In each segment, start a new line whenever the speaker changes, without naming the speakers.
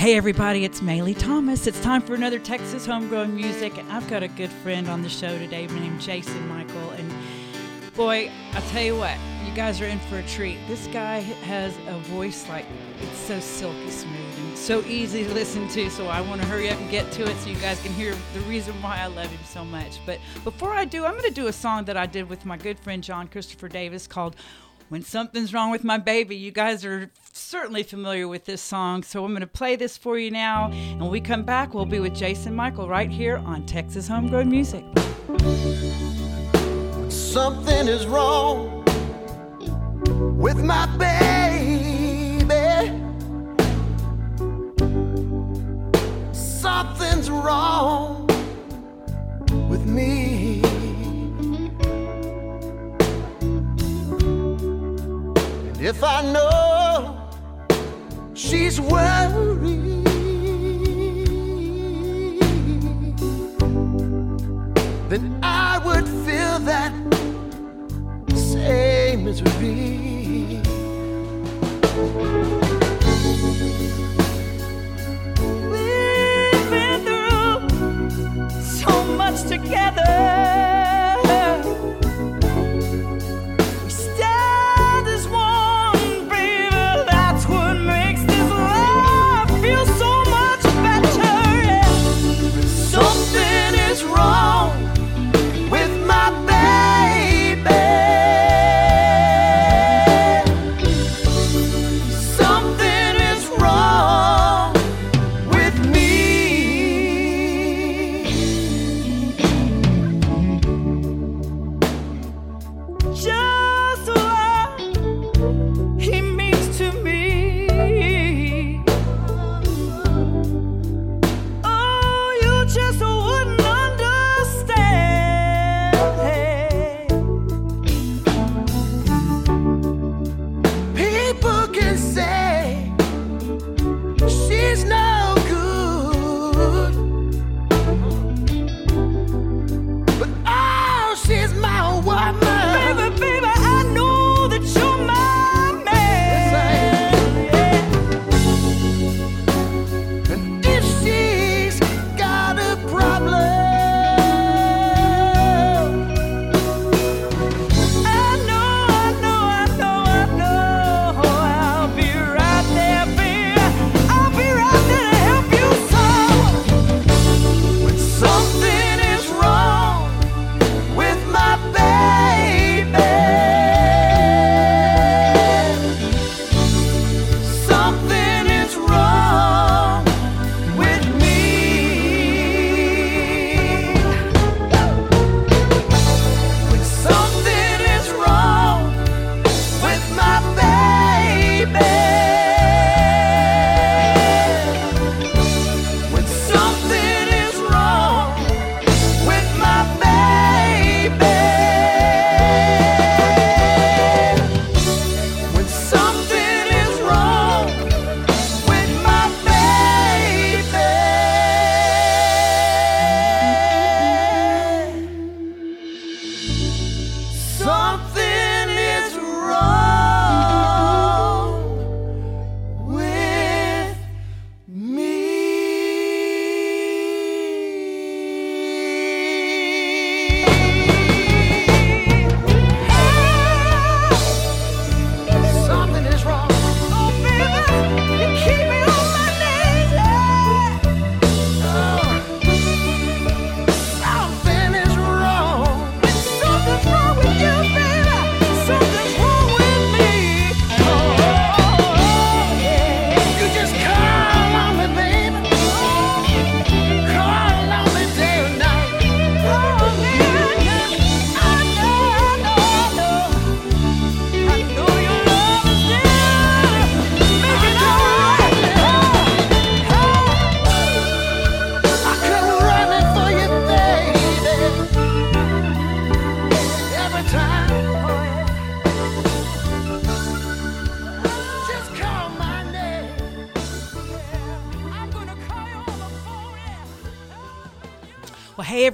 Hey everybody, it's Maylee Thomas. It's time for another Texas homegrown music, and I've got a good friend on the show today named Jason Michael. And boy, I'll tell you what, you guys are in for a treat. This guy has a voice like it's so silky smooth and so easy to listen to. So I want to hurry up and get to it so you guys can hear the reason why I love him so much. But before I do, I'm going to do a song that I did with my good friend John Christopher Davis called when something's wrong with my baby. You guys are certainly familiar with this song, so I'm going to play this for you now. And when we come back, we'll be with Jason Michael right here on Texas Homegrown Music.
Something is wrong with my baby. Something's wrong with me. If I know she's worried, then I would feel that same misery.
We've been through so much together.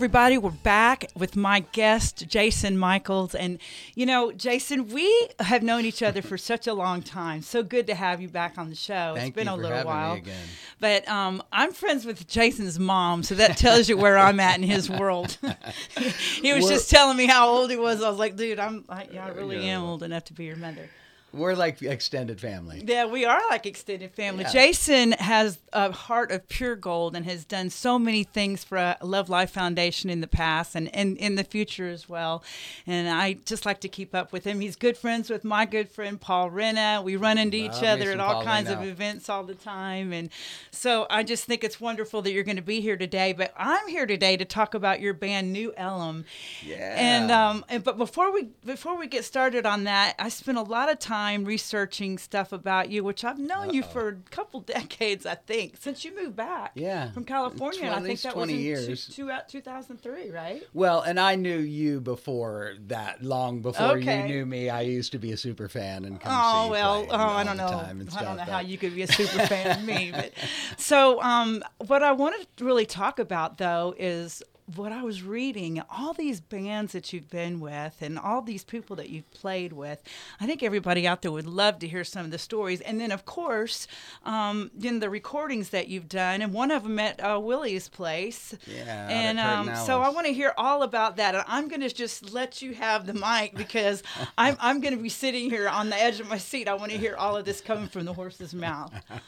Everybody, we're back with my guest, Jason Michaels. And, you know, Jason, we have known each other for such a long time. So good to have you back on the show.
Thank
it's been
you
a
for
little while.
again.
But um, I'm friends with Jason's mom, so that tells you where I'm at in his world. he was
We're-
just telling me how old he was. I was like, dude, I'm, I, yeah, I really
Yeah.
am old enough to be your mother.
We're like extended family.
Yeah, we are like extended family.
Yeah.
Jason has a heart of pure gold and has done so many things for Love Life Foundation in the past and, and in the future as well. And I just like to keep up with him. He's good friends with my good friend Paul Renna. We run into each
Love me
other at all
Paul
kinds of events all the time. And so I just think it's wonderful that you're going to be here today. But I'm here today to talk about your band New Ellum.
Yeah.
And um, and, but before we before we get started on that, I spent a lot of time researching stuff about you, which I've known you for a couple decades, I think, since you moved back.
Yeah.
from California. and I think that
20
was in
years.
Two, two, uh, 2003, right?
Well, and I knew you before that, long before
Okay.
you knew me. I used to be a super fan and come see
Oh
you
well, oh I don't know,
time
I don't know how you could be a super fan of me. But so, um, what I want to really talk about though is what I was reading. All these bands that you've been with, and all these people that you've played with. I think everybody out there would love to hear some of the stories. And then, of course, um, in the recordings that you've done, and one of them at uh, Willie's place.
Yeah,
And um, so I want to hear all about that. And I'm going to just let you have the mic because I'm, I'm going to be sitting here on the edge of my seat. I want to hear all of this coming from the horse's mouth.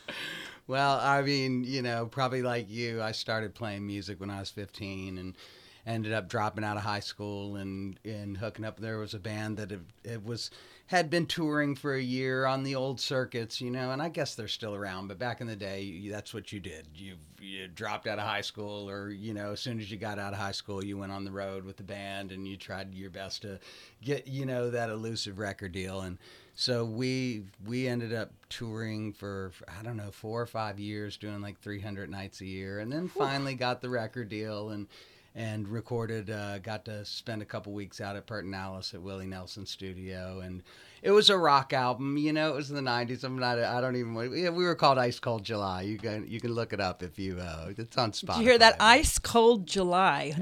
Well, I mean, you know, probably like you, I started playing music when I was 15 and ended up dropping out of high school and, and hooking up. There was a band that it, it was had been touring for a year on the old circuits, you know, and I guess they're still around. But back in the day, that's what you did. You you dropped out of high school, or you know, as soon as you got out of high school, you went on the road with the band and you tried your best to get you know that elusive record deal and. So we we ended up touring for I don't know four or five years, doing like 300 nights a year, and then finally got the record deal and and recorded. Uh, got to spend a couple weeks out at Pedernales at Willie Nelson Studio, and it was a rock album. You know, it was in the 90s. I'm not. I don't even. yeah, We were called Ice Cold July. You can you can look it up if you. Uh, it's on Spotify.
Did you hear that? Ice cold July.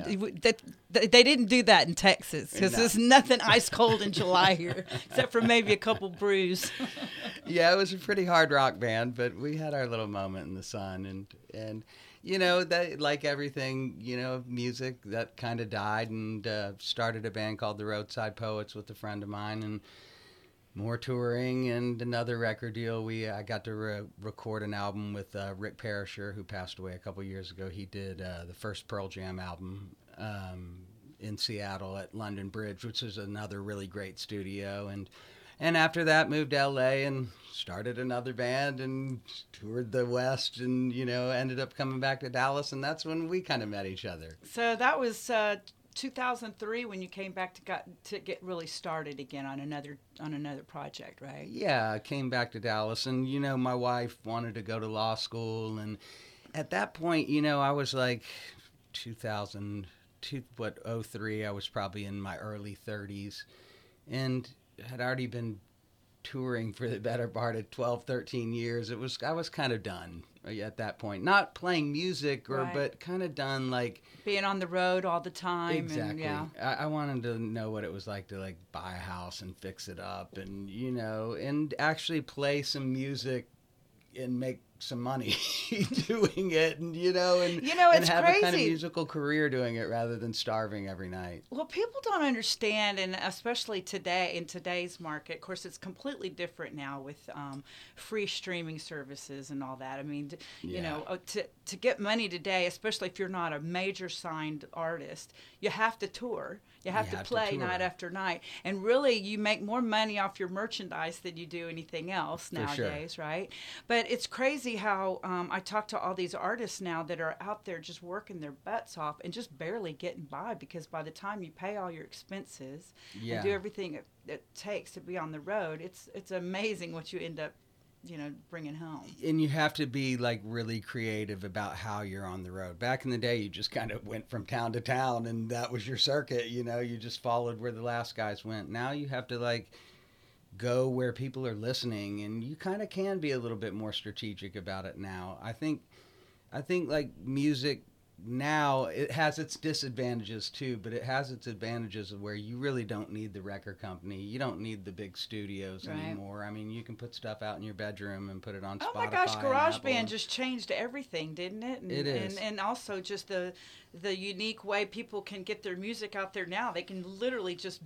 That, that they didn't do that in Texas because
No.
there's nothing ice cold in July here, except for maybe a couple brews.
yeah, it was a pretty hard rock band, but we had our little moment in the sun, and and you know that like everything, you know, music that kind of died, and uh, started a band called the Roadside Poets with a friend of mine, and more touring and another record deal. We I got to re- record an album with uh, Rick Parashar, who passed away a couple years ago. He did uh, the first Pearl Jam album. Um, in Seattle at London Bridge, which is another really great studio, and and after that moved to LA and started another band and toured the West and you know ended up coming back to Dallas and that's when we kind of met each other.
So that was uh, 2003 when you came back to got to get really started again on another on another project, right?
Yeah, I came back to Dallas and you know my wife wanted to go to law school and at that point, you know, I was like 2000 two, what 03, I was probably in my early 30s and had already been touring for the better part of 12 13 years it was i was kind of done uh, at that point not playing music or
Right.
but kind of done like
Being on the road all the time.
exactly
And, yeah.
I, I wanted to know what it was like to like buy a house and fix it up and you know and actually play some music and make some money doing it and you know and
You know,
and
it's
have a kind of
crazy.
musical career doing it rather than starving every night
Well, people don't understand, and especially today in today's market. Of course, it's completely different now with um, free streaming services and all that. I mean, d- you
Yeah.
know, uh, to to get money today, especially if you're not a major signed artist, you have to tour. You have
You
to
have
play
tour.
night after night, and really, you make more money off your merchandise than you do anything else
For sure.
nowadays, right? But it's crazy how um, I talk to all these artists now that are out there just working their butts off and just barely getting by because by the time you pay all your expenses
yeah
and do everything it, it takes to be on the road, it's it's amazing what you end up, you know, bringing home.
and you have to be like really creative about how you're on the road. Back in the day, you just kind of went from town to town, and that was your circuit. You know, you just followed where the last guys went. Now you have to like go where people are listening, and you kind of can be a little bit more strategic about it now. I think, I think like music now it has its disadvantages too, but it has its advantages of where you really don't need the record company. You don't need the big studios
Right.
anymore. I mean, you can put stuff out in your bedroom and put it on
Oh
Spotify.
my gosh, GarageBand just changed everything, didn't it? And,
It is.
and, and also just the the unique way people can get their music out there now. They can literally just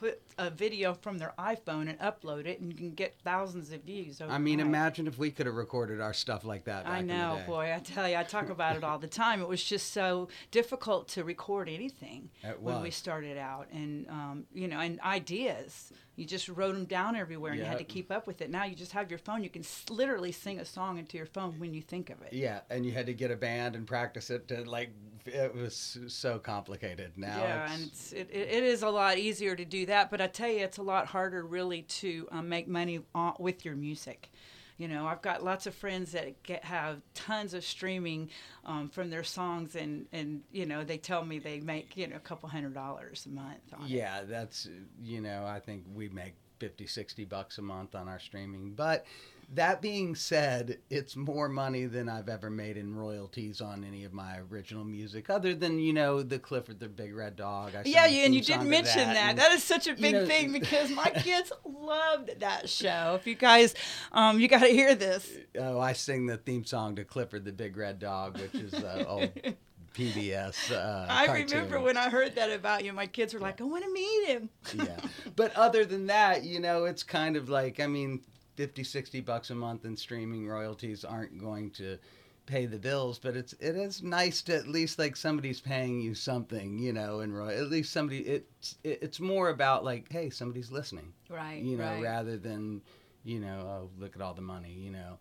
put a video from their iPhone and upload it, and you can get thousands of views.
I mean, imagine if we could have recorded our stuff like that. Back
I
in the
know, boy. I tell you, I talk about it all the time. It was just so difficult to record anything when we started out, and um, you know, and ideas. You just wrote them down everywhere, and you had to keep up with it. Now you just have your phone. You can literally sing a song into your phone when you think of it.
Yeah, and you had to get a band and practice it to like. It was so complicated. Now
yeah,
it's,
and it's, it, it is a lot easier to do that, but I tell you, it's a lot harder really to um, make money on, with your music. You know, I've got lots of friends that get, have tons of streaming um, from their songs, and, and you know they tell me they make you know a couple hundred dollars a month. On it.
Yeah, that's you know, I think we make 50, 60 bucks a month on our streaming. But that being said, it's more money than I've ever made in royalties on any of my original music, other than you know the Clifford the Big Red Dog. I
Yeah, you, and you did
song to
mention that.
and-
That is such a
you
big
know,
thing because my kids loved that show. If you guys, um, you got to hear this.
Oh, I sing the theme song to Clifford the Big Red Dog, which is uh, old PBS. Uh,
I
cartoon.
remember when I heard that about you. My kids were like, "I want to meet him."
yeah. But other than that, you know, it's kind of like, I mean, 50, 60 bucks a month in streaming royalties aren't going to pay the bills, but it's it is nice to at least like somebody's paying you something, you know, and roy- at least somebody it's it's more about like, hey, somebody's listening,
Right.
you know,
right.
rather than, you know, oh, look at all the money, you know.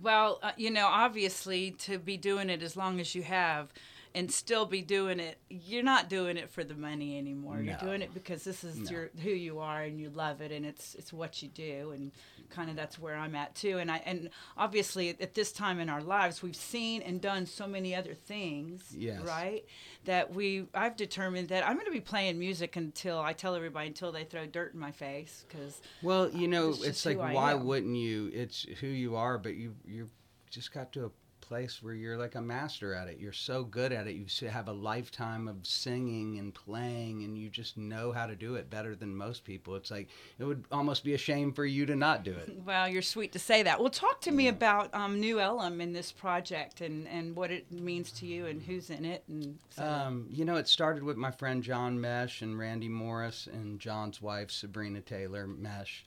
Well, uh, you know, obviously, to be doing it as long as you have and still be doing it, you're not doing it for the money anymore. You're doing it because this is
No.
your who you are and you love it and it's it's what you do and kind of that's where I'm at too. And I and obviously at this time in our lives, we've seen and done so many other things,
Yes.
right? That we I've determined that I'm going to be playing music until I tell everybody until they throw dirt in my face because
Well, you know,
It's
it's, like why wouldn't you? It's who you are, but you you just got to a place where you're like a master at it. You're so good at it. You have a lifetime of singing and playing, and you just know how to do it better than most people. It's like it would almost be a shame for you to not do it.
Well, you're sweet to say that. Well, talk to me about um, New Ellum in this project and, and what it means to you and who's in it. And so,
Um, you know, it started with my friend John Mesh and Randy Morris and John's wife Sabrina Taylor Mesh,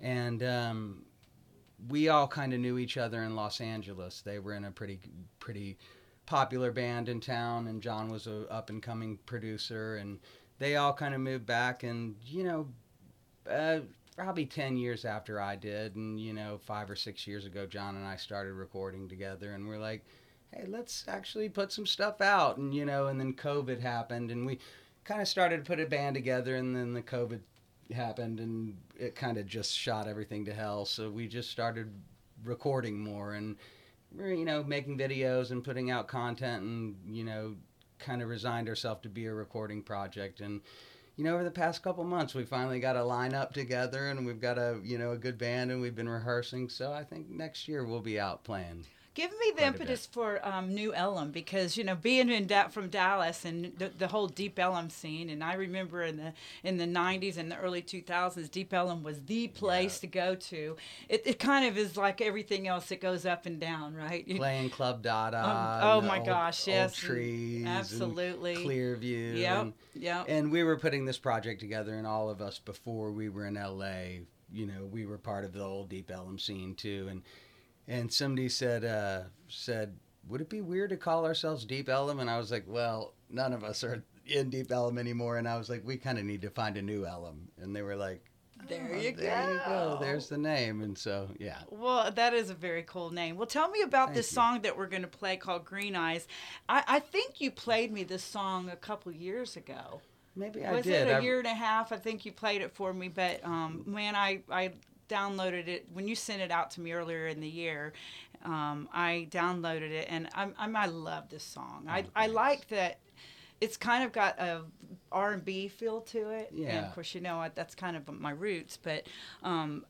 and um, we all kind of knew each other in Los Angeles. They were in a pretty pretty popular band in town, and John was a up and coming producer, and they all kind of moved back, and you know. Uh, Probably 10 years after I did, and you know, five or six years ago, John and I started recording together, and we're like, hey, let's actually put some stuff out. And, you know, and then COVID happened and we kind of started to put a band together and then the COVID happened and it kind of just shot everything to hell. So we just started recording more and, you know, making videos and putting out content and, you know, kind of resigned ourselves to be a recording project. And, you know, over the past couple months, we finally got a lineup together and we've got a, you know, a good band and we've been rehearsing. So I think next year we'll be out playing.
Give me the
quite a bit.
impetus for um, New Ellum because you know being in da- from Dallas and the, the whole Deep Ellum scene, and I remember in the in the '90s and the early 2000s, Deep Ellum was the place to go to. It, it kind of is like everything else; it goes up and down, right? You-
playing Club Dada.
Um, oh my
old-
gosh, yes,
trees,
absolutely.
and Clearview.
Yep,
And,
yep.
and we were putting this project together, and all of us before we were in LA, you know, we were part of the old Deep Ellum scene too, and and somebody said uh, said, would it be weird to call ourselves Deep Ellum? And I was like, well, none of us are in Deep Ellum anymore, and I was like, we kind of need to find a new Ellum, and they were like.
There
"Oh,
you
there you
go.
go. There's the name, and so yeah.
Well, that is a very cool name. Well, tell me about
Thank
this
you.
song that we're going to play called Green Eyes. I, I think you played me this song a couple years ago.
Maybe I
Was
did.
it a
I-
year and a half? I think you played it for me, but um, man, I, I downloaded it when you sent it out to me earlier in the year. Um, I downloaded it, and I'm, I'm, I love this song. I,
Oh,
I
thanks.
like that. It's kind of got a R and B feel to it. And
Yeah.
of course, you know? That's kind of my roots, but. Um,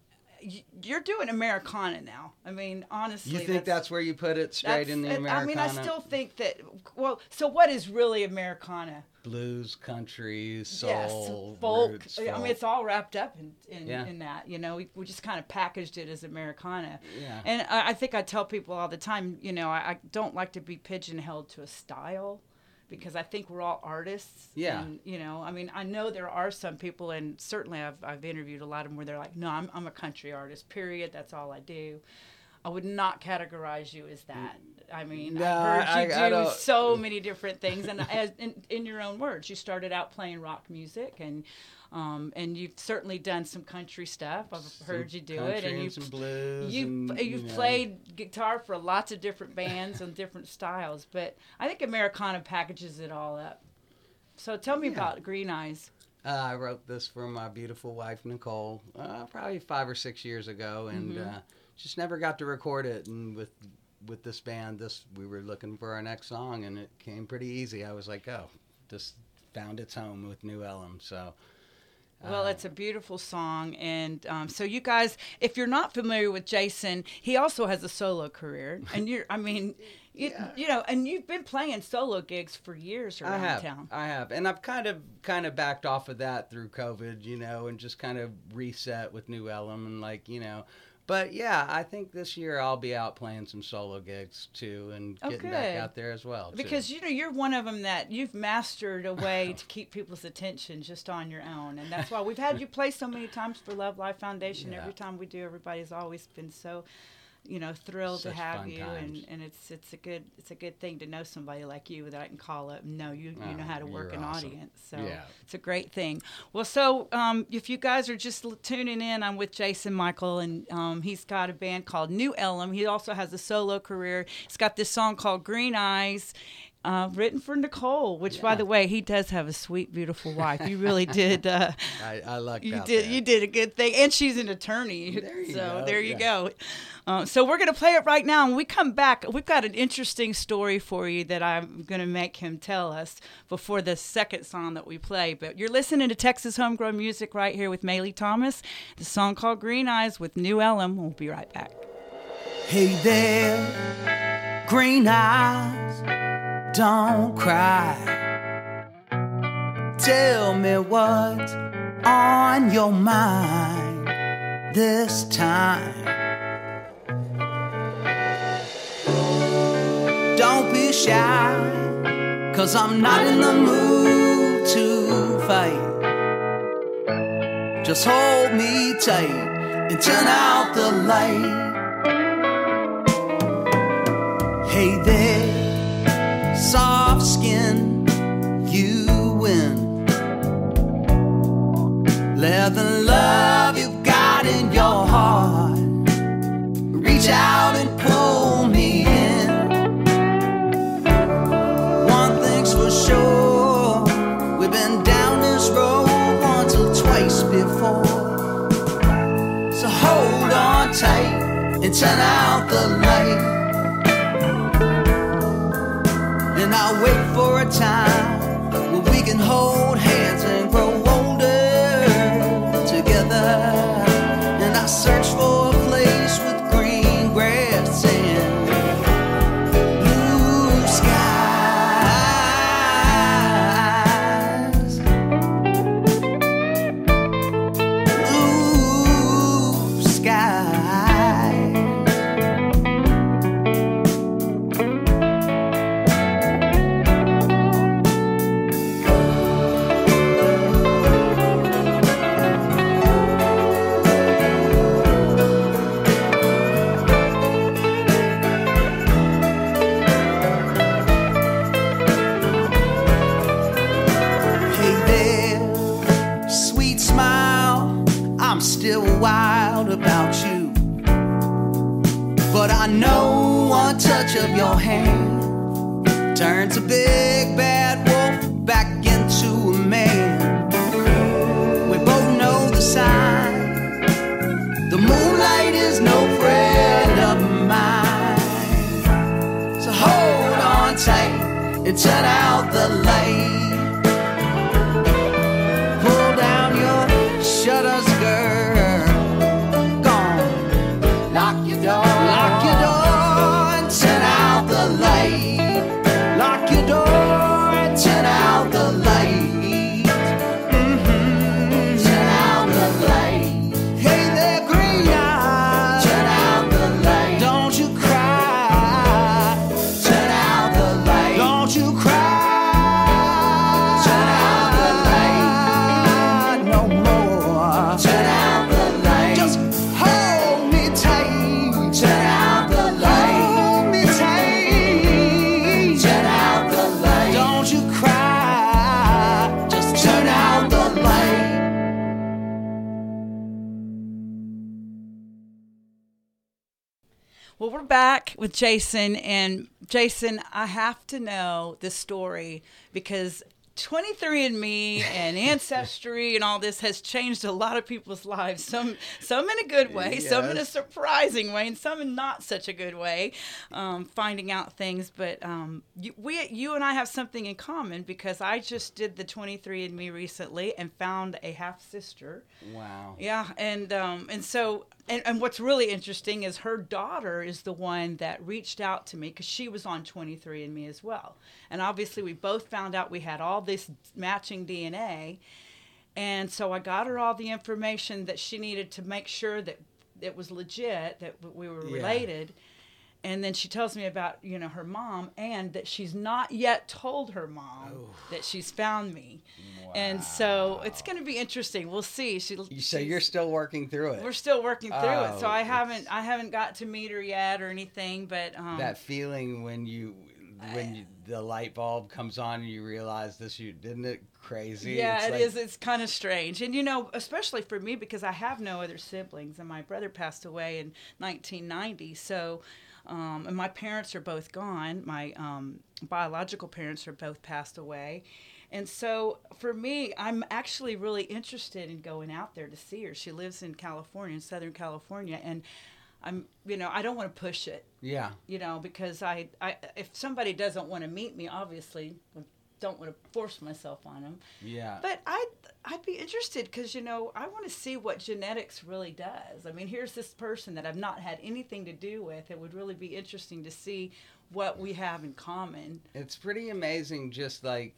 you're doing Americana now. I mean, honestly,
You think that's, where you put it straight in the Americana?
I mean, I still think that. Well, so what is really Americana?
blues, country, soul,
yes, folk.
roots,
I mean, it's all wrapped up in in,
Yeah.
in that. You know, we, we just kind of packaged it as Americana.
Yeah.
And I, I think I tell people all the time, you know, I, I don't like to be pigeonholed to a style. Because I think we're all artists.
Yeah.
And, you know, I mean, I know there are some people, and certainly I've, I've interviewed a lot of them where they're like, no, I'm, I'm a country artist, period. That's all I do. I would not categorize you as that. I mean,
No,
I've heard you
I- I
do
don't-
so many different things, and as in, in your own words, you started out playing rock music, and um, and you've certainly done some country stuff. I've heard you do it, and
and
you've
some blues.
you've
and,
you've
you know.
played guitar for lots of different bands and different styles, but I think Americana packages it all up. So tell me
Yeah.
about Green Eyes.
Uh, I wrote this for my beautiful wife Nicole, uh, probably five or six years ago, and
Mm-hmm.
uh, just never got to record it. And with with this band, this we were looking for our next song, and it came pretty easy. I was like, oh, just found its home with New Ellum. So.
Well,
uh,
it's a beautiful song, and um, so you guys, if you're not familiar with Jason, he also has a solo career, and you're, I mean, you, you know, and you've been playing solo gigs for years
I
around
have,
town.
I have, and I've kind of kind of backed off of that through COVID, you know, and just kind of reset with New Ellum and like you know. But yeah, I think this year I'll be out playing some solo gigs too, and
Oh,
getting back out there as well. too.
Because you know you're one of them that you've mastered a way to keep people's attention just on your own, and that's why we've had you play so many times for Love Life Foundation.
Yeah.
Every time we do, everybody's always been so, you know, thrilled to have you,
times.
and, and it's it's a good it's a good thing to know somebody like you that I can call up and know you you
Oh,
know how to work an
awesome.
audience. So
Yeah.
it's a great thing. Well, so um, if you guys are just tuning in, I'm with Jason Michael, and um, he's got a band called New Ellum. He also has a solo career. He's got this song called Green Eyes. Uh, written for Nicole, which, by the way, he does have a sweet, beautiful wife. You really did. Uh,
I, I lucked
you did.
there.
You did a good thing, and she's an attorney.
There you
so
go,
there you
yeah.
go. Uh, so we're gonna play it right now. When we come back, we've got an interesting story for you that I'm gonna make him tell us before the second song that we play. But you're listening to Texas Homegrown Music right here with Maylee Thomas. The song called Green Eyes with New Ellum. We'll be right back.
Hey there, green eyes, don't cry. Tell me what's on your mind this time. Don't be shy, cause I'm not in the mood to fight. Just hold me tight and turn out the light. Hey there, soft skin, you win. Let the love you've got in your heart reach out and pull me in. One thing's for sure, we've been down this road once or twice before. So hold on tight and turn out the light. Time
Well, we're back with Jason, and Jason, I have to know this story because 23andMe and Ancestry and all this has changed a lot of people's lives. Some, some in a good way, some in a surprising way, and some in not such a good way. Um, finding out things, but um, you, we, you and I have something in common because I just did the 23andMe recently and found a half sister.
Wow.
Yeah, and um, and so and, and what's really interesting is her daughter is the one that reached out to me because she was on 23andMe as well, and obviously we both found out we had all this matching DNA, and so I got her all the information that she needed to make sure that it was legit that we were
Yeah.
And then she tells me about you know her mom and that she's not yet told her mom that she's found me, and so it's going to be interesting. We'll see. She
You- So you're still working through it.
we're still working through it, so
Oh,
I haven't I haven't got to meet her yet or anything. But um,
that feeling when you when you, the light bulb comes on and you realize this you didn't it crazy
yeah,
It's
it
like-
is. It's kind of strange, and you know, especially for me because I have no other siblings, and my brother passed away in 1990. So, um, and my parents are both gone. My um, biological parents are both passed away. And so for me, I'm actually really interested in going out there to see her. She lives in California, in Southern California, and I'm, you know, I don't want to push it.
yeah
you know, because I, I if somebody doesn't want to meet me, obviously, don't want to force myself on them.
yeah
But I'd, I'd be interested because, you know, I want to see what genetics really does. I mean, here's this person that I've not had anything to do with. It would really be interesting to see what we have in common.
it's pretty amazing just like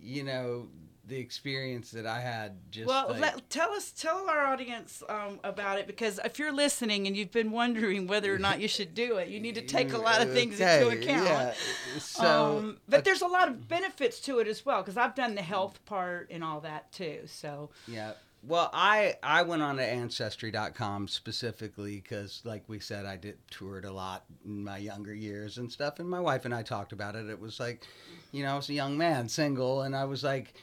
you know the experience that i had just
well,
like,
let, tell us, tell our audience um, about it because if you're listening and you've been wondering whether or not you should do it, you need to take a lot of things into account.
yeah. so
um, but there's a lot of benefits to it as well because I've done the health part and all that too. So
Yeah. Well, I I went on to ancestry.com specifically because, like we said, I did toured a lot in my younger years and stuff, and my wife and I talked about it. It was like, you know, I was a young man, single, and I was like,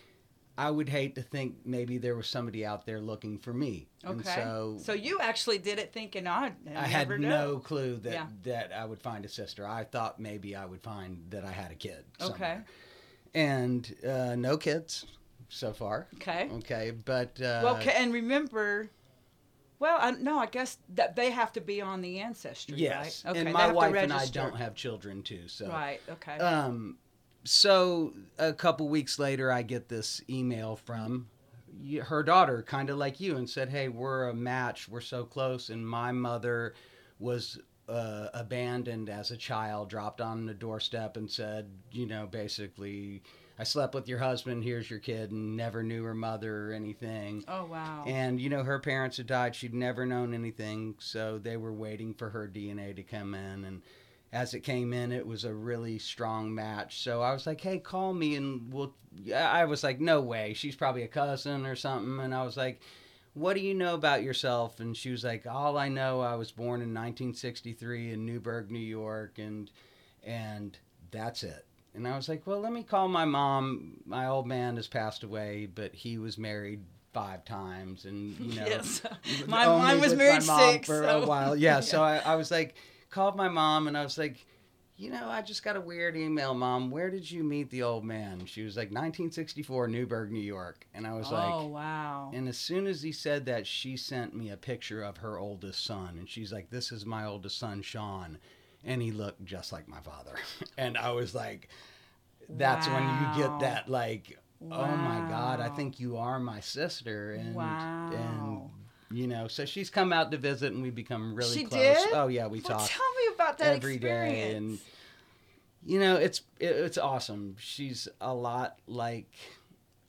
I would hate to think maybe there was somebody out there looking for me. And
okay,
so,
you actually did it thinking I,
I had
never
no clue that
Yeah.
that I would find a sister. I thought maybe I would find that I had a kid.
Okay.
And uh, no kids so far.
okay.
Okay, but uh,
well, and remember. Well, I, no, I guess that they have to be on the ancestry,
Yes,
right? Okay,
and my wife and I don't have children too. So,
Right. Okay.
um, so a couple weeks later, I get this email from her daughter, kind of like you, and said, "Hey, we're a match. We're so close." And my mother was uh, abandoned as a child, dropped on the doorstep, and said, "You know, basically." I slept with your husband. Here's your kid, and never knew her mother or anything.
oh wow.
And you know, her parents had died. She'd never known anything, so they were waiting for her DNA to come in. And as it came in, it was a really strong match. So I was like, "Hey, call me, and we'll." I was like, "No way. She's probably a cousin or something." And I was like, "What do you know about yourself?" And she was like, "All I know, I was born in 1963 in Newburgh, New York, and and that's it." And I was like, "Well, let me call my mom. My old man has passed away, but he was married." Five times, and you know,
yes. My mine was married six
for
so.
a while. Yeah, so I, I was like, called my mom, and I was like, you know, I just got a weird email, mom. Where did you meet the old man? She was like, 1964, Newburgh, New York, and I was
oh
like.
Oh, wow.
And as soon as he said that, she sent me a picture of her oldest son. And she's like, This is my oldest son, Sean. And he looked just like my father. And I was like, That's when you get that, like, oh my God, I think you are my sister. And,
Wow.
and, you know, so she's come out to visit and we become really
She
close.
did?
Oh, yeah, we
well,
talk
tell me about that
every day,
experience.
and you know it's it, it's awesome she's a lot like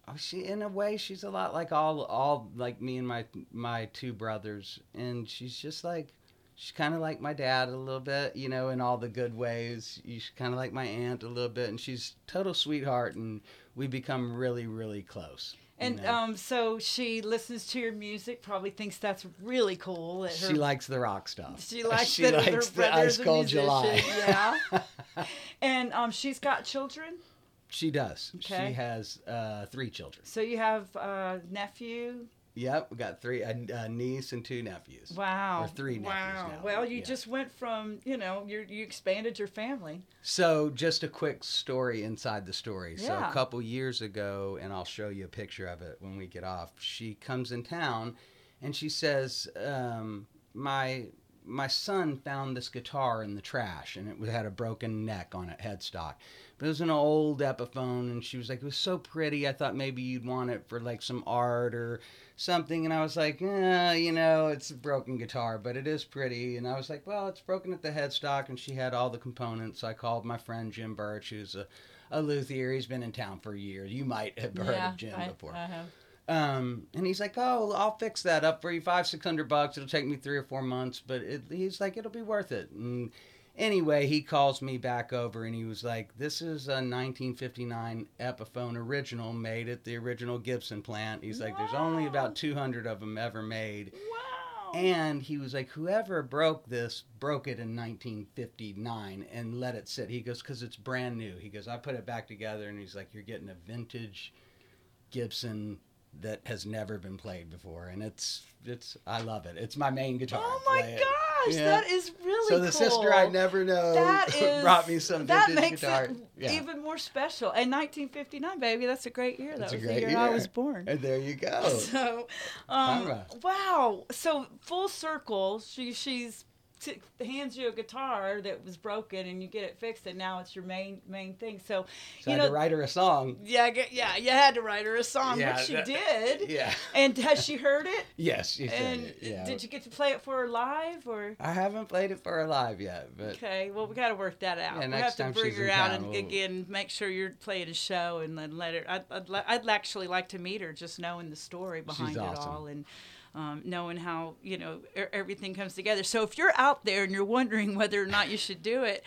oh, she in a way she's a lot like all all like me and my my two brothers and she's just like she's kind of like my dad a little bit you know in all the good ways she's kind of like my aunt a little bit and she's total sweetheart and we become really really close
And
know.
um, so she listens to your music, probably thinks that's really cool. That her,
she likes the rock stuff
she likes
she
that her
likes the
brother's
ice cold july
Yeah. and um, she's got children.
she does
Okay.
she has uh three children
So you have a nephew.
Yep, we got three a, a niece and two nephews.
Wow.
Or three nephews
Wow.
now,
Well, you
yeah.
just went from, you know, you you expanded your family.
So, just a quick story inside the story. So,
Yeah.
a couple years ago, and I'll show you a picture of it when we get off. She comes in town, and she says, um, "My my son found this guitar in the trash, and it had a broken neck on it, headstock. But it was an old Epiphone, and she was like, it was so pretty. I thought maybe you'd want it for like some art or something. And I was like, eh, you know, it's a broken guitar, but it is pretty. And I was like, well, it's broken at the headstock, and she had all the components. So I called my friend Jim Birch, who's a, a luthier. He's been in town for years. You might have heard of Jim
I,
before.
I have.
Um, and he's like, "Oh, I'll fix that up for you, five, six hundred bucks. It'll take me three or four months, but it, he's like, it'll be worth it." And anyway, he calls me back over, and he was like, "This is a 1959 Epiphone original, made at the original Gibson plant." He's like, "There's only about 200 of them ever made."
Wow.
And he was like, whoever broke this broke it in 1959 and let it sit. He goes, because it's brand new. He goes, I put it back together, and he's like, you're getting a vintage Gibson that has never been played before, and it's it's I love it. It's my main guitar.
oh my
Play
gosh,
Yeah.
that is really
So the
cool.
sister I never know
That is
brought me some
that
vintage
makes
guitar.
it
Yeah.
even more special. And 1959, baby, that's a great year.
It's
that was
great
the year, I was born.
And there you go.
So, um, wow. So full circle, she she's t- hands you a guitar that was broken, and you get it fixed, and now it's your main main thing. So,
So I
you
had
know,
to write her a song.
yeah, yeah, you had to write her a song,
Yeah,
which she
that-
did.
Yeah.
And has she heard it?
Yes, she
and
it. Yeah.
did you get to play it for her live or?
I haven't played it for her live yet, but
Okay, well we got to work that out.
Yeah,
we'll have to bring her out
town,
and
we'll-
again make sure you're playing a show and then let her. I'd, I'd, I'd actually like to meet her, just knowing the story behind it
awesome.
all and um, knowing how you know everything comes together. So if you're out there and you're wondering whether or not you should do it.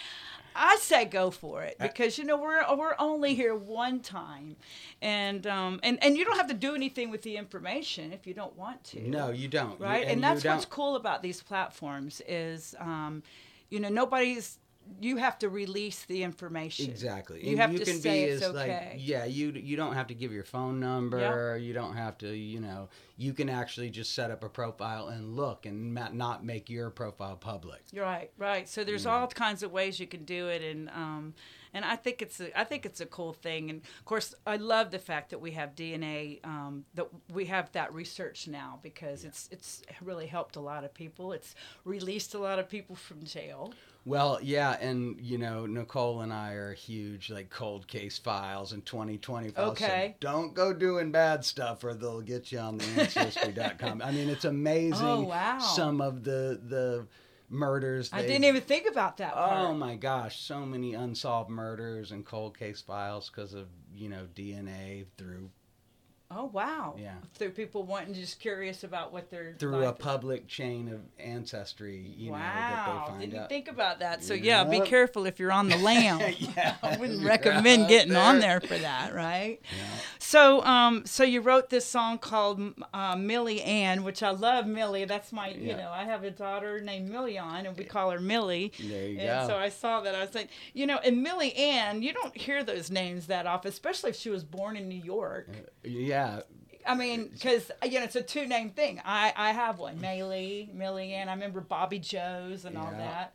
I say go for it because you know we're we're only here one time, and um and and you don't have to do anything with the information if you don't want to
no, you don't. You-
right and, that's what's
don't-
cool about these platforms is um, you know nobody's you have to release the information.
Exactly.
you
And
have
you
to
can
say
be
it's
as
okay.
like yeah, you you don't have to give your phone number. You don't have to, you know, you can actually just set up a profile and look and not make your profile public.
Right right. So there's all kinds of ways you can do it and um, and I think it's a, I think it's a cool thing. And of course I love the fact that we have DNA um, that we have that research now because it's it's really helped a lot of people. It's released a lot of people from jail
Well, yeah, and you know, Nicole and I are huge like cold case files and 2020 files. so
Okay.
don't go doing bad stuff or they'll get you on the ancestry.com. I mean, it's amazing
Oh, wow.
some of the the murders
I didn't even think about that part.
Oh my gosh, so many unsolved murders and cold case files because of, you know, DNA through
Oh wow!
Yeah.
through people wanting just curious about what they're
through a public chain of ancestry, you know, that
Wow,
they find
didn't
out.
think about that. So yeah, be careful if you're on the lam.
Yeah,
I wouldn't recommend getting on
there.
there for that, right?
Yeah.
So, um, so you wrote this song called uh, Millie Ann, which I love. Millie, that's my, you know, I have a daughter named Million, and we call her Millie.
There you
and
go.
so I saw that. I was like, you know, and Millie Ann, you don't hear those names that often, especially if she was born in New York.
Yeah,
I mean, because you know, it's a two name thing. I I have one, Maylee, Millie Ann. I remember Bobby Joe's and all
Yeah.
that.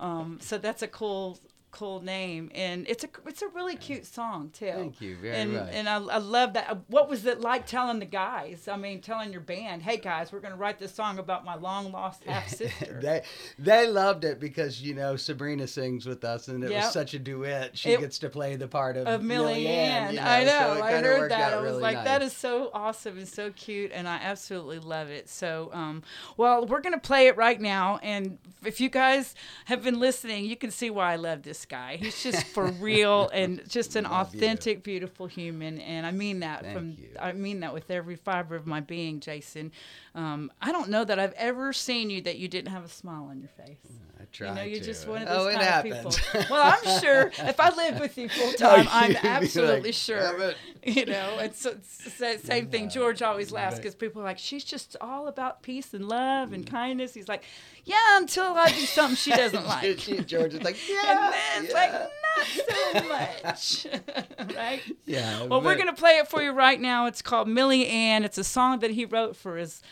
Um, so that's a cool cool name, and it's a it's a really cute song too.
Thank you very
and,
much.
And I, I love that. Uh, What was it like telling the guys? I mean, telling your band, "Hey guys, we're gonna write this song about my long lost half sister."
they they loved it because you know Sabrina sings with us and it
Yep.
was such a duet. She
It-
gets to play the part of,
of Millie Ann.
you
I know.
it
I heard that. I was
really
like, that
nice.
is so awesome and so cute, and I absolutely love it. So, um, well, we're gonna play it right now, and if you guys have been listening, you can see why I love this guy. He's just for real and just an
Love you.
authentic, beautiful human, and I mean that
Thank
from
you.
I mean that with every fiber of my being, Jason. Um, I don't know that I've ever seen you that you didn't have a smile on your face.
I try
You know, you're
to.
just one of
oh,
those
it
kind
happens.
of people. Well, I'm sure if I lived with you full
Oh,
time, I'm
you'd like,
absolutely sure. You know, it's, it's the same thing. George always laughs because people are like, she's just all about peace and love and mm. kindness. He's like, yeah, until I do something she doesn't like.
She- George is like, yeah.
and then it's like, not so much. right?
Yeah.
Well, we're going to play it for you right now. It's called Millie Ann. It's a song that he wrote for his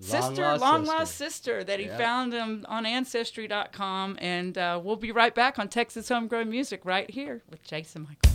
sister,
Long-lost
long
sister.
lost sister, that he
Yep.
found um, on Ancestry.com. And uh, we'll be right back on Texas Homegrown Music right here with Jason Michael.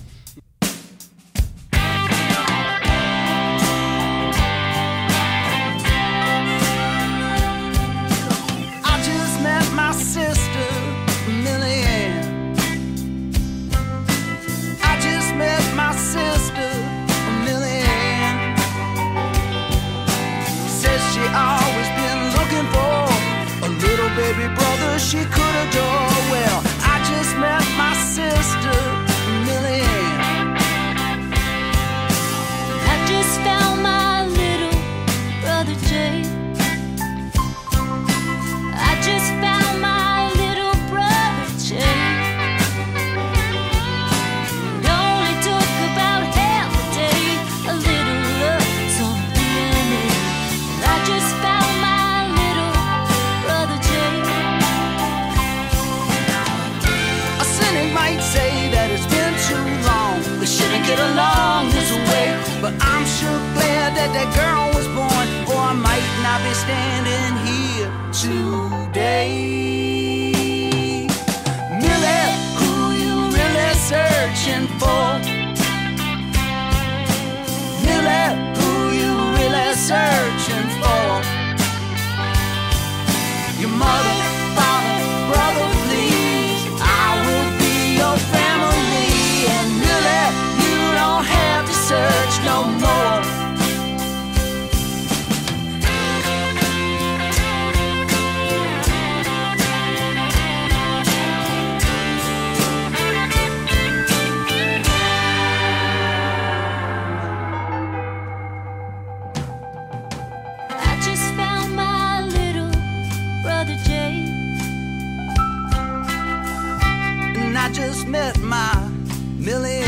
Met my Millie.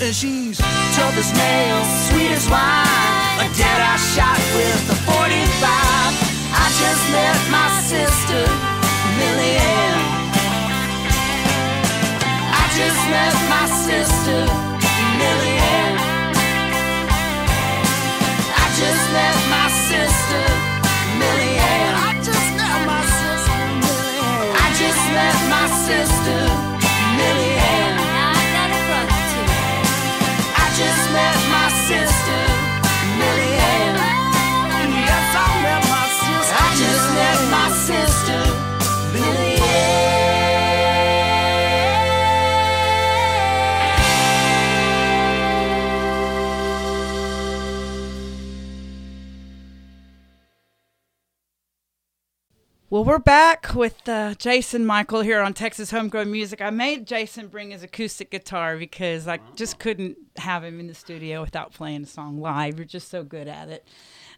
And she's tough as nails, sweet as wine. A dead eye shot with a 45. I just met my sister, Millie. I just met my sister, sister, Millie Ann. I
got a brother too.
I just met my sister, Millie Ann. Yes, I met my sister. I just met my sister, Millie
Well, we're back with uh, Jason Michael here on Texas Homegrown Music. I made Jason bring his acoustic guitar because I just couldn't have him in the studio without playing a song live. You're just so good at it.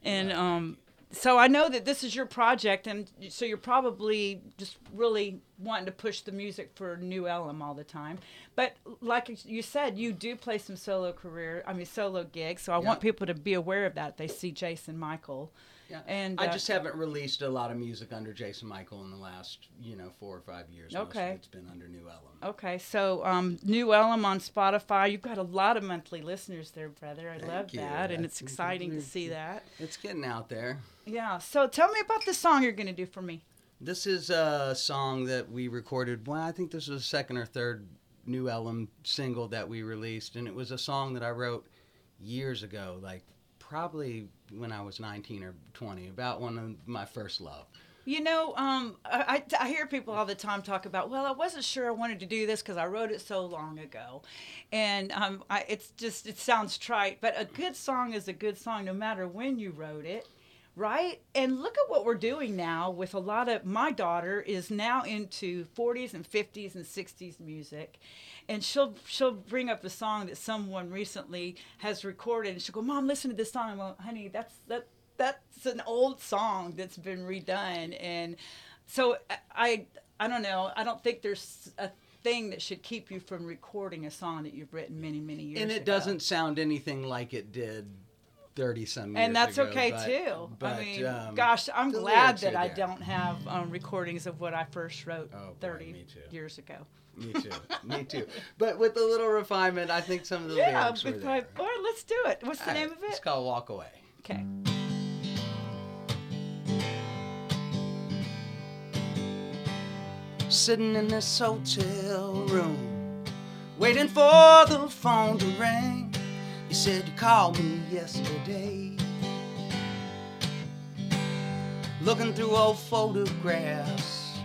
And um, so I know that this is your project, and so you're probably just really wanting to push the music for New Ellum all the time. But like you said, you do play some solo career, I mean, solo gigs. So I want people to be aware of that. They see Jason Michael.
Yeah.
And
I
uh,
just haven't released a lot of music under Jason Michael in the last, you know, four or five years.
Okay.
it's been under New Ellum.
Okay, so um, New Ellum on Spotify. You've got a lot of monthly listeners there, brother. I
Thank
love
you.
that, and it's exciting to see that.
It's getting out there.
Yeah. So tell me about the song you're going to do for me.
This is a song that we recorded. Well, I think this was the second or third New Ellum single that we released, and it was a song that I wrote years ago, like probably when I was 19 or 20, about one of my first love.
You know, um, I, I, hear people all the time talk about, well, I wasn't sure I wanted to do this because I wrote it so long ago. And um, I, it's just, it sounds trite, but a good song is a good song no matter when you wrote it, right? And look at what we're doing now with a lot of, my daughter is now into 40s and 50s and 60s music. And she'll she'll bring up a song that someone recently has recorded, and she'll go, "Mom, listen to this song." I'm like, "Honey, that's that that's an old song that's been redone and so i i don't know i don't think there's a thing that should keep you from recording a song that you've written many many years
and it
ago.
doesn't sound anything like it did
thirty some years.
and that's
ago,
okay
but-
too.
But,
I mean,
um,
gosh, I'm glad that I don't have um, recordings of what I first wrote
Oh,
30
me too.
years ago.
Me too. Me too. But with a little refinement, I think some of the
Yeah,
lyrics were there.
I, all right, let's do it. What's the
All
name
right,
of it?
It's called Walk Away.
Okay.
sitting in this hotel room, waiting for the phone to ring. You said you called me yesterday. Looking through old photographs,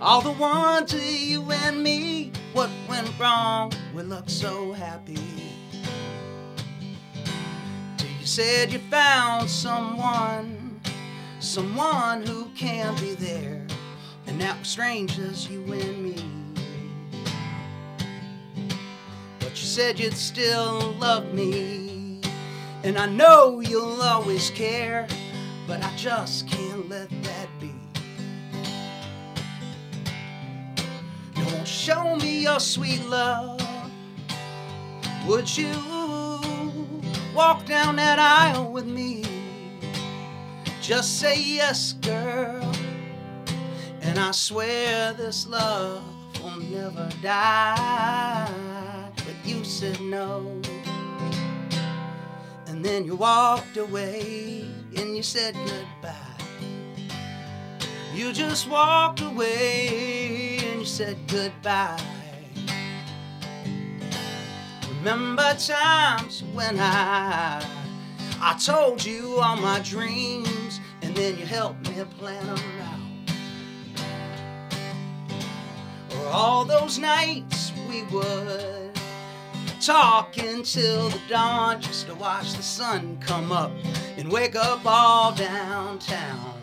all the ones of you and me. What went wrong? We look so happy. Till you said you found someone, someone who can be there. And now strangers, you and me. You said you'd still love me. And I know you'll always care. But I just can't let that be. Won't show me your sweet love. Would you walk down that aisle with me? Just say yes, girl. And I swear this love will never die. You said no. And then you walked away and you said goodbye. You just walked away and you said goodbye. Remember times when I I told you all my dreams and then you helped me plan them out. Or all those nights we would talk until the dawn just to watch the sun come up and wake up all downtown.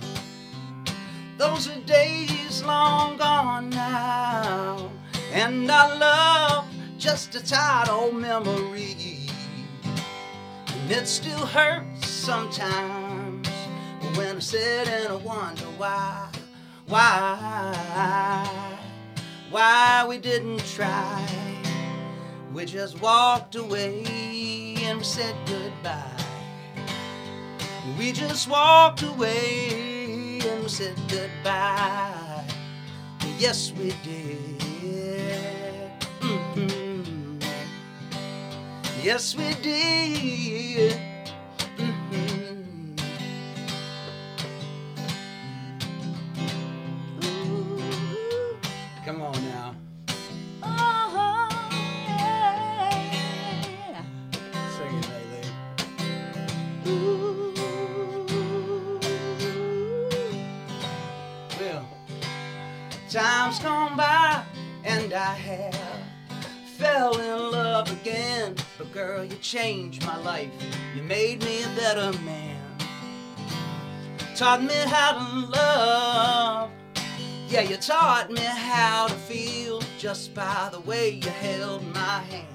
Those are days long gone now, and our love just a tired old memory. And it still hurts sometimes when I sit and I wonder why, why, why we didn't try. We just walked away and we said goodbye. We just walked away and we said goodbye. Yes, we did. Mhm. Yes, we did. Girl, you changed my life. You made me a better man. Taught me how to love. Yeah, you taught me how to feel just by the way you held my hand.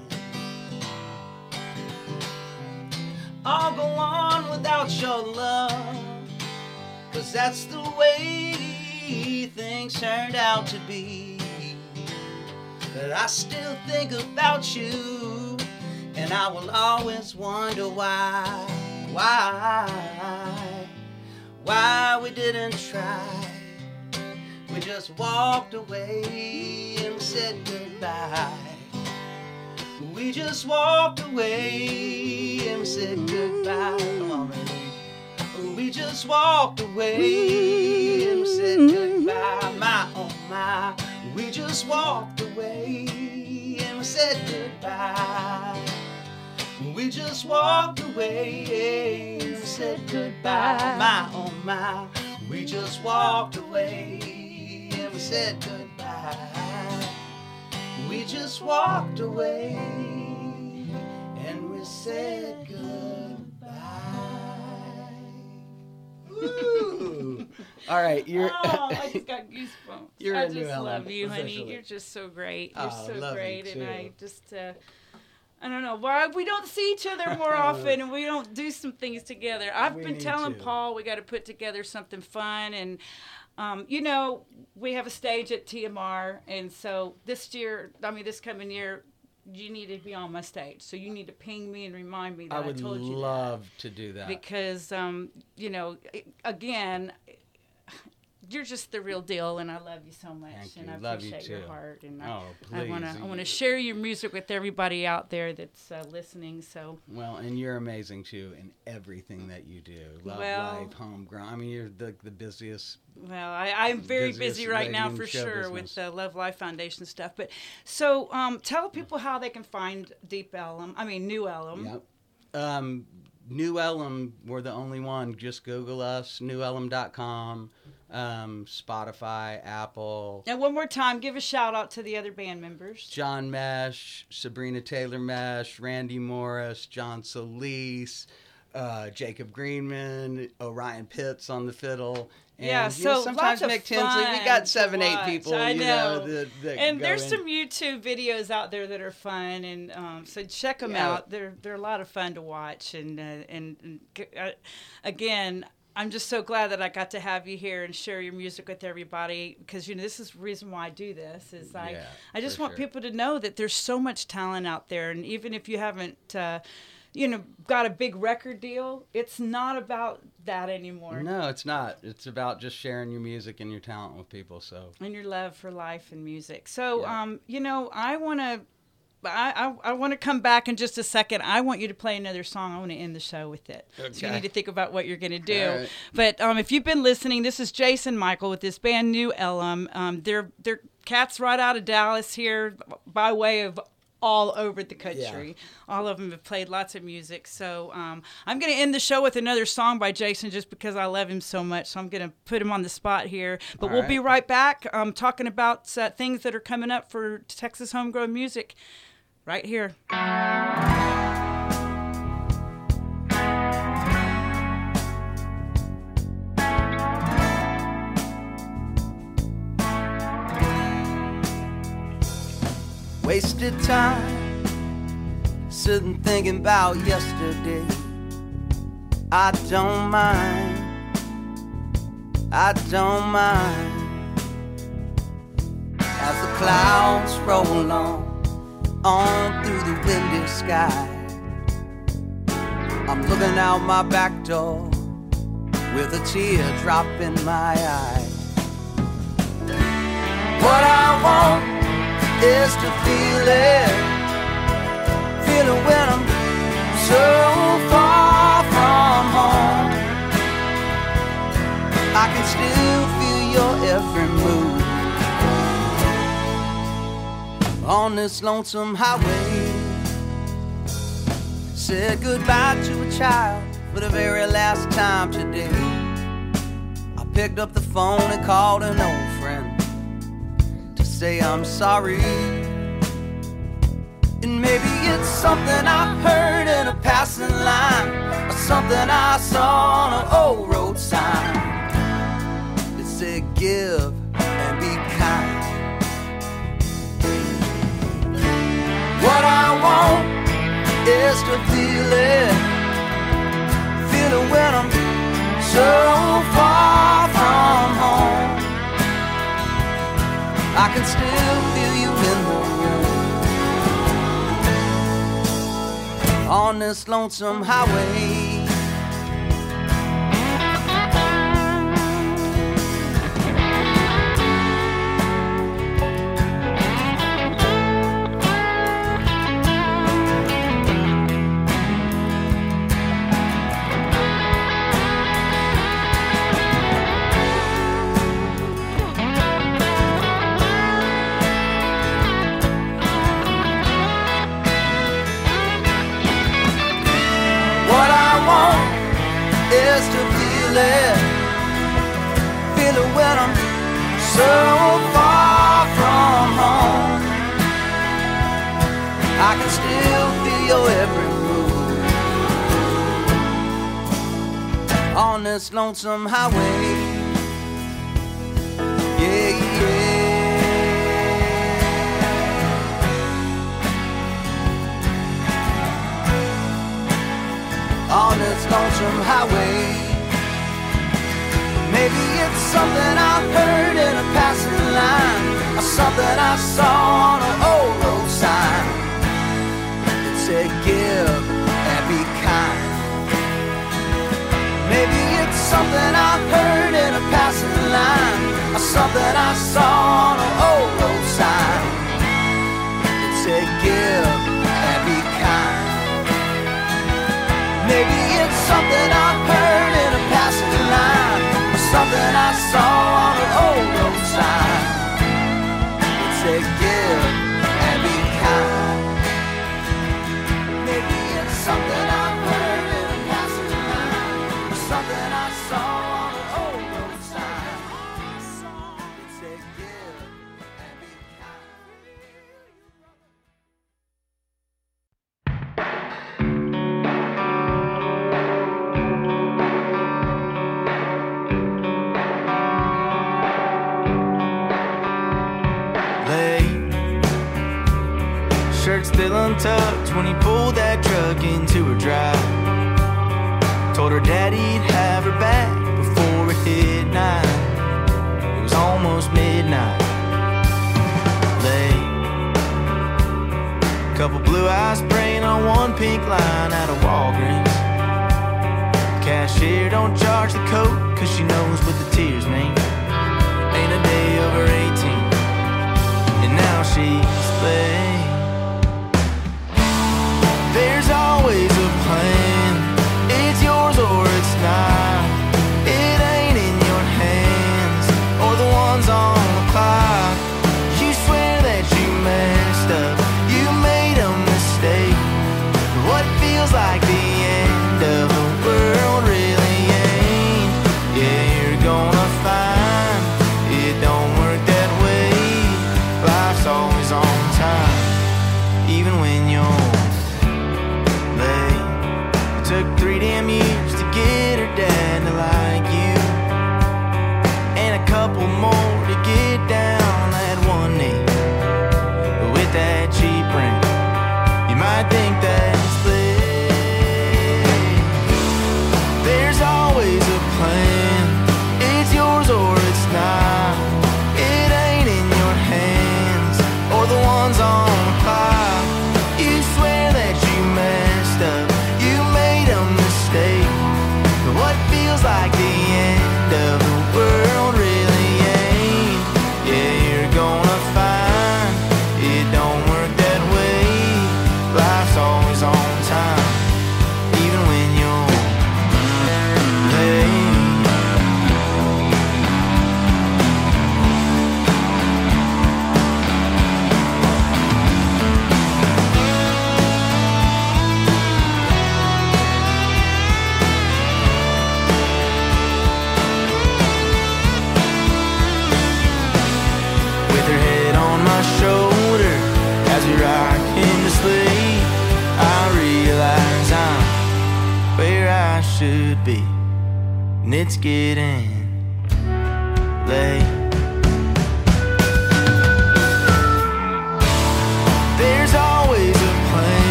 I'll go on without your love. Cause that's the way things turned out to be. But I still think about you, and I will always wonder why, why, why we didn't try. We just walked away and said goodbye. We just walked away and said goodbye. Come on, baby. We just walked away and said goodbye. My oh my. We just walked away and said goodbye. We just walked away and said goodbye. My oh my. We just walked away and we said goodbye. We just walked away and we said goodbye.
Ooh. All right, you're.
oh, I just got goosebumps.
You're
I
a
just
New Ellen,
love you, honey. You're just so great. You're
Oh,
so
love you
great, and I just, uh, I don't know why we don't see each other more often, and we don't do some things together. I've
We
been telling
to.
Paul we got to put together something fun, and um, you know, we have a stage at TMR, and so this year, I mean, this coming year. you need to be on my stage. So you need to ping me and remind me that
I
I,
would
told you that.
love to do that.
because um, you know, again, you're just the real deal, and I love you so much,
Thank
and
you.
I
Love you
appreciate your heart, and
Oh,
I, I wanna. I wanna share your music with everybody out there that's uh, listening. So
Well, and you're amazing too in everything that you do. Love
Well-
life, homegrown. I mean, you're the the busiest.
Well, I, I'm very busy right now for sure with the Love Life Foundation stuff. But so, um, tell people how they can find Deep Ellum. I mean, New Ellum.
Yep. Um, New Ellum, we're the only one. Just Google us, newellum.com, um, Spotify, Apple.
And one more time, give a shout out to the other band members.
John Mesh, Sabrina Taylor Mesh, Randy Morris, John Solis, uh, Jacob Greenman, Orion Pitts on the fiddle. And,
Yeah,
you know,
so
sometimes
lots of
Mick Tinsley. We got seven, eight people.
I
you
know.
know, that, that
and there's
in.
some YouTube videos out there that are fun, and um, so check them
Yeah.
out. They're they're a lot of fun to watch, and uh, and, and uh, again. I'm just so glad that I got to have you here and share your music with everybody because you know this is the reason why I do this is I
Yeah,
I just want
sure.
people to know that there's so much talent out there and even if you haven't uh, you know got a big record deal it's not about that anymore
No, it's not. It's about just sharing your music and your talent with people. So
and your love for life and music. So,
Yeah.
um, you know, I want to. I, I, I want to come back in just a second. I want you to play another song. I want to end the show with it. Okay. So you need to think about what you're going to do.
Right.
But um, if you've been listening, this is Jason Michael with this band New Ellum. Um, they're they're cats right out of Dallas here by way of all over the country. Yeah. All of them have played lots of music. So um, I'm going to end the show with another song by Jason just because I love him so much. So I'm going to put him on the spot here. But
All
we'll be
right.
right back um, talking about uh, things that are coming up for Texas homegrown music right here.
Wasted time sitting thinking about yesterday. I don't mind. I don't mind. As the clouds roll on, on through the windy sky. I'm looking out my back door with a teardrop in my eye. What I want is to feel it. Feel it when I'm so far from home. I can still feel your every move on this lonesome highway. Said goodbye to a child for the very last time today. I picked up the phone and called an old friend to say I'm sorry. And maybe it's something I heard in a passing line, or something I saw on an old road sign that said, Give and be kind. What I want is to feel it, feel it when I'm so far from home. I can still feel you in the room on this lonesome highway. Feel it, feel it when I'm so far from home. I can still feel your every move on this lonesome highway. Yeah, yeah. on this lonesome highway. Maybe it's something I heard in a passing line, or something I saw on an old road sign.
It said, give and be kind. Maybe it's something I heard in a passing line, or something I saw on an old road sign. It said, give and be kind. Maybe it's something I heard something I saw on an old road sign. It said,
Shirt still untucked when he pulled that truck into her drive. Told her daddy'd have her back before it hit nine. It was almost midnight. Late. Couple blue eyes praying on one pink line out of Walgreens. Cashier don't charge the coat, cause she knows what the tears mean. Ain't a day over 18 and now she's late. There's always a plan. It's yours or it's not. It ain't in your hands or the ones on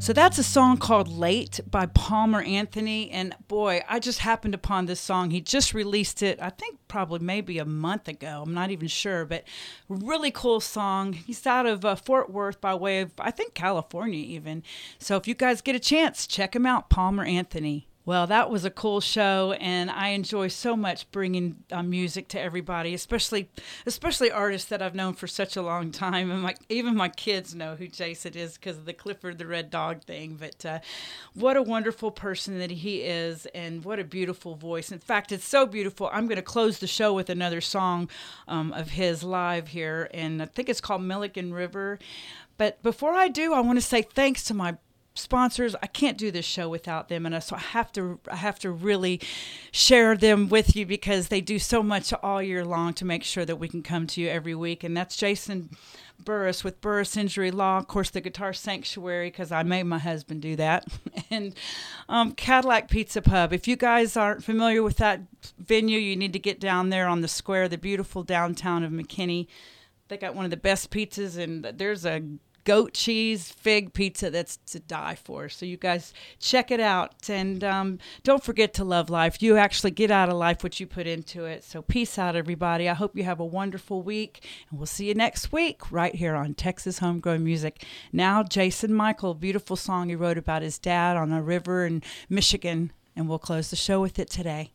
So that's a song called Late by Palmer Anthony. And boy, I just happened upon this song. He just released it, I think probably maybe a month ago. I'm not even sure, but really cool song. He's out of uh, Fort Worth by way of, I think, California even. So if you guys get a chance, check him out, Palmer Anthony. Well, that was a cool show, and I enjoy so much bringing uh, music to everybody, especially especially artists that I've known for such a long time, and my even my kids know who Jason is because of the Clifford the Red Dog thing. But uh, what a wonderful person that he is, and what a beautiful voice. In fact, it's so beautiful. I'm going to close the show with another song um, of his live here, and I think it's called Milligan River. But before I do, I want to say thanks to my sponsors. I can't do this show without them, and so I have to I have to really share them with you because they do so much all year long to make sure that we can come to you every week. And that's Jason Burress with Burress Injury Law, of course, the Guitar Sanctuary, because I made my husband do that, and um, Cadillac Pizza Pub. If you guys aren't familiar with that venue, you need to get down there on the square, the beautiful downtown of McKinney. They got one of the best pizzas, and there's a goat cheese fig pizza that's to die for. So you guys check it out, and um, don't forget to love life. You actually get out of life what you put into it. So peace out, everybody. I hope you have a wonderful week, and we'll see you next week right here on Texas Homegrown Music. Now, Jason Michael, beautiful song he wrote about his dad on a river in Michigan, and we'll close the show with it today.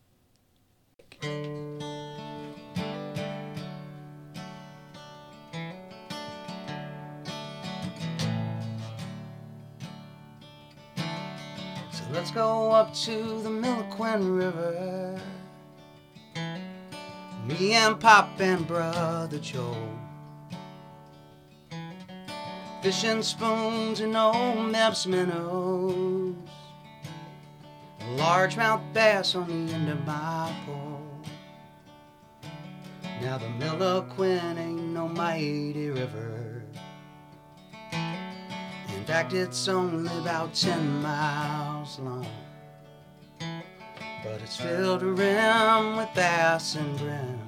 Let's go up to the Milliquin River. Me and Pop and Brother Joe. Fishing spoons and old Mepps minnows. A largemouth bass on the end of my pole. Now the Milliquin ain't no mighty river. In fact, it's only about 10 miles long. But it's filled to rim with bass and brim.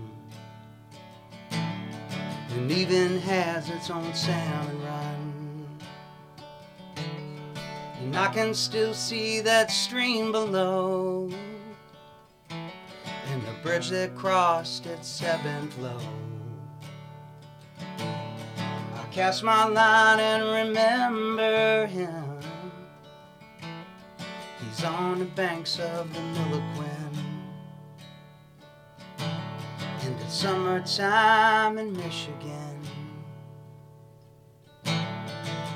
And even has its own salmon run. And I can still see that stream below. And the bridge that crossed its ebb and flow. I cast my line and remember him. On the banks of the Milliquin. In the summertime in Michigan.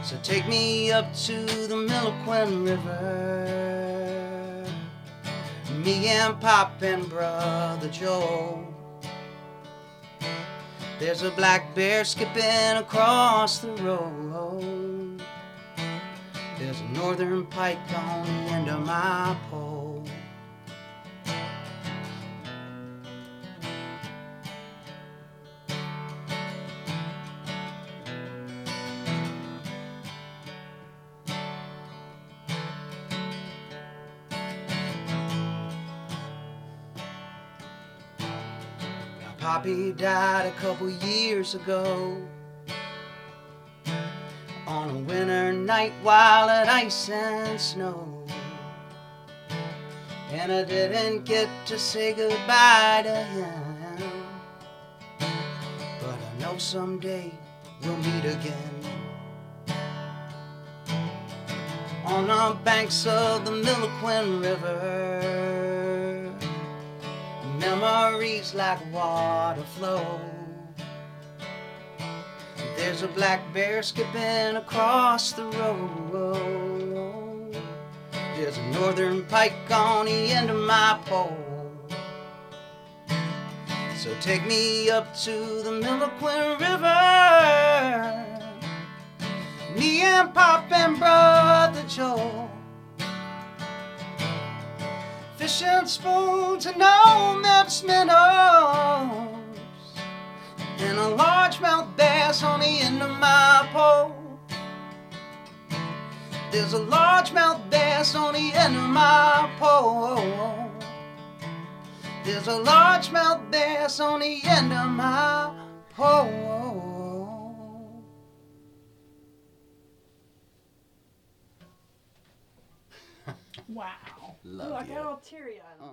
So take me up to the Milliquin River. Me and Pop and Brother Joe. There's a black bear skipping across the road. There's a northern pike on the end of my pole. My Poppy died a couple years ago night while it ice and snow. And I didn't get to say goodbye to him. But I know someday we'll meet again. On the banks of the Milliquin River, memories like water flow. There's a black bear skipping across the road. There's a northern pike on the end of my pole. So take me up to the Milliquin River. Me and Pop and Brother Joe. Fishing spoons and old Mepps minnows and a largemouth bass on the end of my pole. There's a largemouth bass on the end of my pole. There's a largemouth bass on the end of my pole.
Wow.
Love
Ooh, I got all teary eyed. Uh.